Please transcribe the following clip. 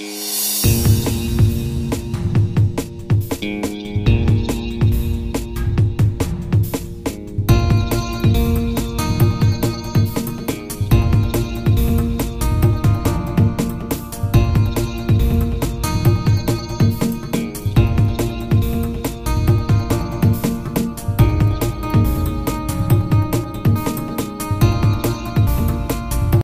you.